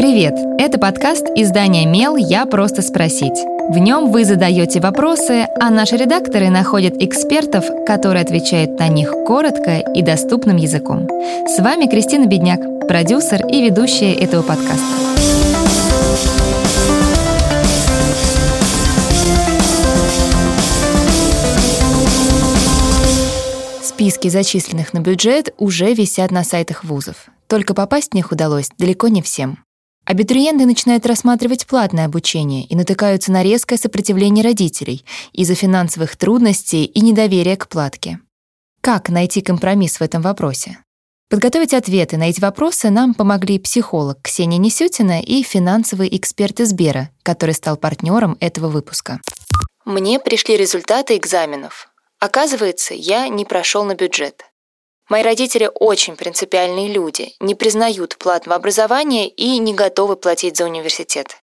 Привет! Это подкаст издания «Мел. Я просто спросить». В нем вы задаете вопросы, а наши редакторы находят экспертов, которые отвечают на них коротко и доступным языком. С вами Кристина Бедняк, продюсер и ведущая этого подкаста. Списки зачисленных на бюджет уже висят на сайтах вузов. Только попасть в них удалось далеко не всем. Абитуриенты начинают рассматривать платное обучение и натыкаются на резкое сопротивление родителей из-за финансовых трудностей и недоверия к платке. Как найти компромисс в этом вопросе? Подготовить ответы на эти вопросы нам помогли психолог Ксения Несютина и финансовый эксперт из Бера, который стал партнером этого выпуска. Мне пришли результаты экзаменов. Оказывается, я не прошел на бюджет. Мои родители очень принципиальные люди, не признают платного образования и не готовы платить за университет.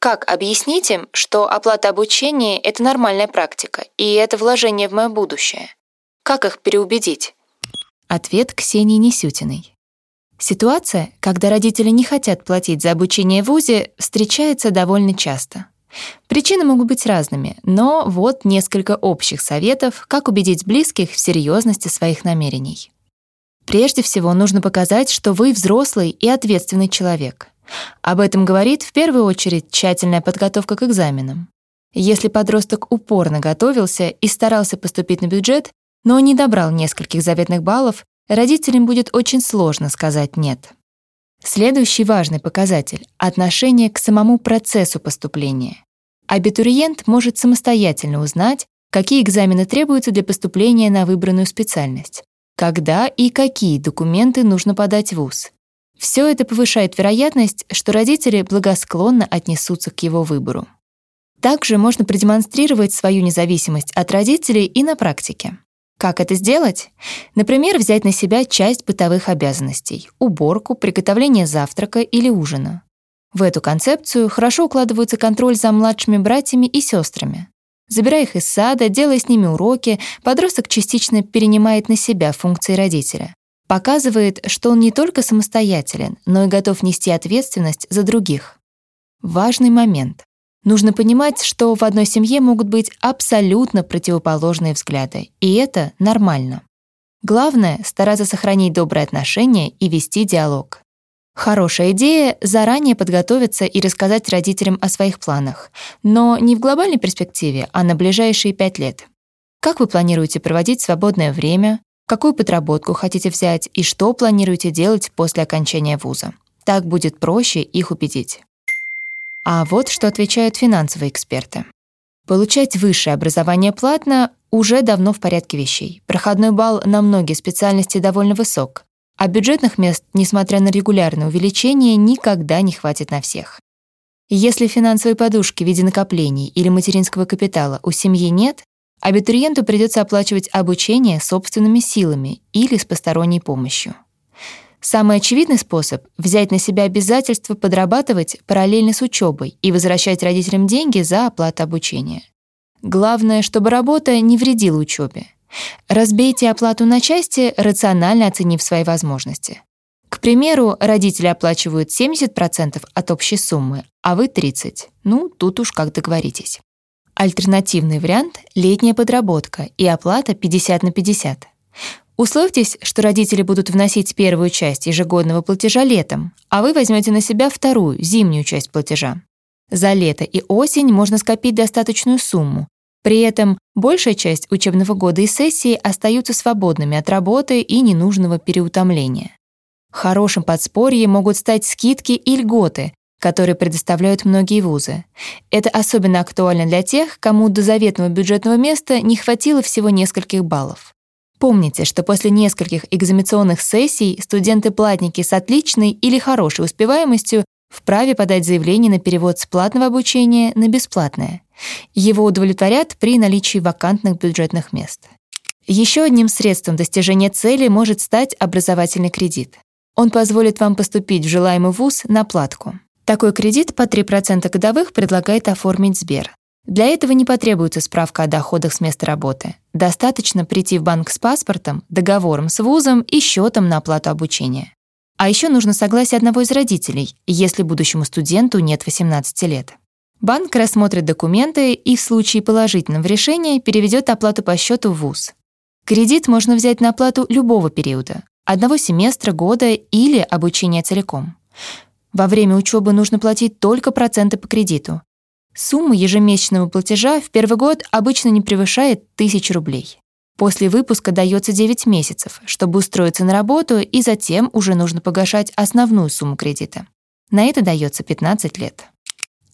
Как объяснить им, что оплата обучения – это нормальная практика, и это вложение в мое будущее? Как их переубедить? Ответ Ксении Несютиной. Ситуация, когда родители не хотят платить за обучение в ВУЗе, встречается довольно часто. Причины могут быть разными, но вот несколько общих советов, как убедить близких в серьезности своих намерений. Прежде всего, нужно показать, что вы взрослый и ответственный человек. Об этом говорит в первую очередь тщательная подготовка к экзаменам. Если подросток упорно готовился и старался поступить на бюджет, но не добрал нескольких заветных баллов, родителям будет очень сложно сказать «нет». Следующий важный показатель — отношение к самому процессу поступления. Абитуриент может самостоятельно узнать, какие экзамены требуются для поступления на выбранную специальность когда и какие документы нужно подать в ВУЗ. Все это повышает вероятность, что родители благосклонно отнесутся к его выбору. Также можно продемонстрировать свою независимость от родителей и на практике. Как это сделать? Например, взять на себя часть бытовых обязанностей — уборку, приготовление завтрака или ужина. В эту концепцию хорошо укладывается контроль за младшими братьями и сестрами. Забирая их из сада, делая с ними уроки, подросток частично перенимает на себя функции родителя. Показывает, что он не только самостоятелен, но и готов нести ответственность за других. Важный момент. Нужно понимать, что в одной семье могут быть абсолютно противоположные взгляды, и это нормально. Главное — стараться сохранить добрые отношения и вести диалог. Хорошая идея — заранее подготовиться и рассказать родителям о своих планах, но не в глобальной перспективе, а на ближайшие пять лет. Как вы планируете проводить свободное время, какую подработку хотите взять и что планируете делать после окончания вуза. Так будет проще их убедить. А вот что отвечают финансовые эксперты. Получать высшее образование платно уже давно в порядке вещей. Проходной балл на многие специальности довольно высок, а бюджетных мест, несмотря на регулярное увеличение, никогда не хватит на всех. Если финансовой подушки в виде накоплений или материнского капитала у семьи нет, абитуриенту придется оплачивать обучение собственными силами или с посторонней помощью. Самый очевидный способ — взять на себя обязательство подрабатывать параллельно с учебой и возвращать родителям деньги за оплату обучения. Главное, чтобы работа не вредила учебе. Разбейте оплату на части, рационально оценив свои возможности. К примеру, родители оплачивают 70% от общей суммы, а вы 30%. Ну, тут уж как договоритесь. Альтернативный вариант — летняя подработка и оплата 50 на 50. Условьтесь, что родители будут вносить первую часть ежегодного платежа летом, а вы возьмете на себя вторую, зимнюю часть платежа. За лето и осень можно скопить достаточную сумму, при этом большая часть учебного года и сессии остаются свободными от работы и ненужного переутомления. Хорошим подспорьем могут стать скидки и льготы, которые предоставляют многие вузы. Это особенно актуально для тех, кому до заветного бюджетного места не хватило всего нескольких баллов. Помните, что после нескольких экзаменационных сессий студенты-платники с отличной или хорошей успеваемостью вправе подать заявление на перевод с платного обучения на бесплатное. Его удовлетворят при наличии вакантных бюджетных мест. Еще одним средством достижения цели может стать образовательный кредит. Он позволит вам поступить в желаемый вуз на платку. Такой кредит по 3% годовых предлагает оформить Сбер. Для этого не потребуется справка о доходах с места работы. Достаточно прийти в банк с паспортом, договором с вузом и счетом на оплату обучения. А еще нужно согласие одного из родителей, если будущему студенту нет 18 лет. Банк рассмотрит документы и в случае положительного решения переведет оплату по счету в ВУЗ. Кредит можно взять на оплату любого периода, одного семестра, года или обучения целиком. Во время учебы нужно платить только проценты по кредиту. Сумма ежемесячного платежа в первый год обычно не превышает 1000 рублей. После выпуска дается 9 месяцев, чтобы устроиться на работу, и затем уже нужно погашать основную сумму кредита. На это дается 15 лет.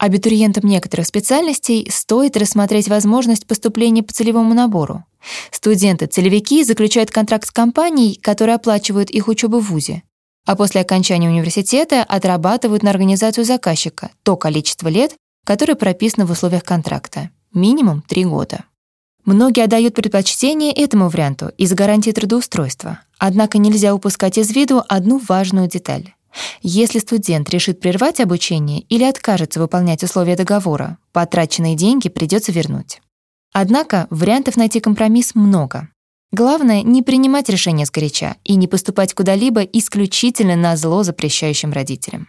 Абитуриентам некоторых специальностей стоит рассмотреть возможность поступления по целевому набору. Студенты-целевики заключают контракт с компанией, которая оплачивает их учебу в ВУЗе, а после окончания университета отрабатывают на организацию заказчика то количество лет, которое прописано в условиях контракта — минимум 3 года. Многие отдают предпочтение этому варианту из гарантии трудоустройства, однако нельзя упускать из виду одну важную деталь. Если студент решит прервать обучение или откажется выполнять условия договора, потраченные деньги придется вернуть. Однако вариантов найти компромисс много. Главное — не принимать решения сгоряча и не поступать куда-либо исключительно на зло запрещающим родителям.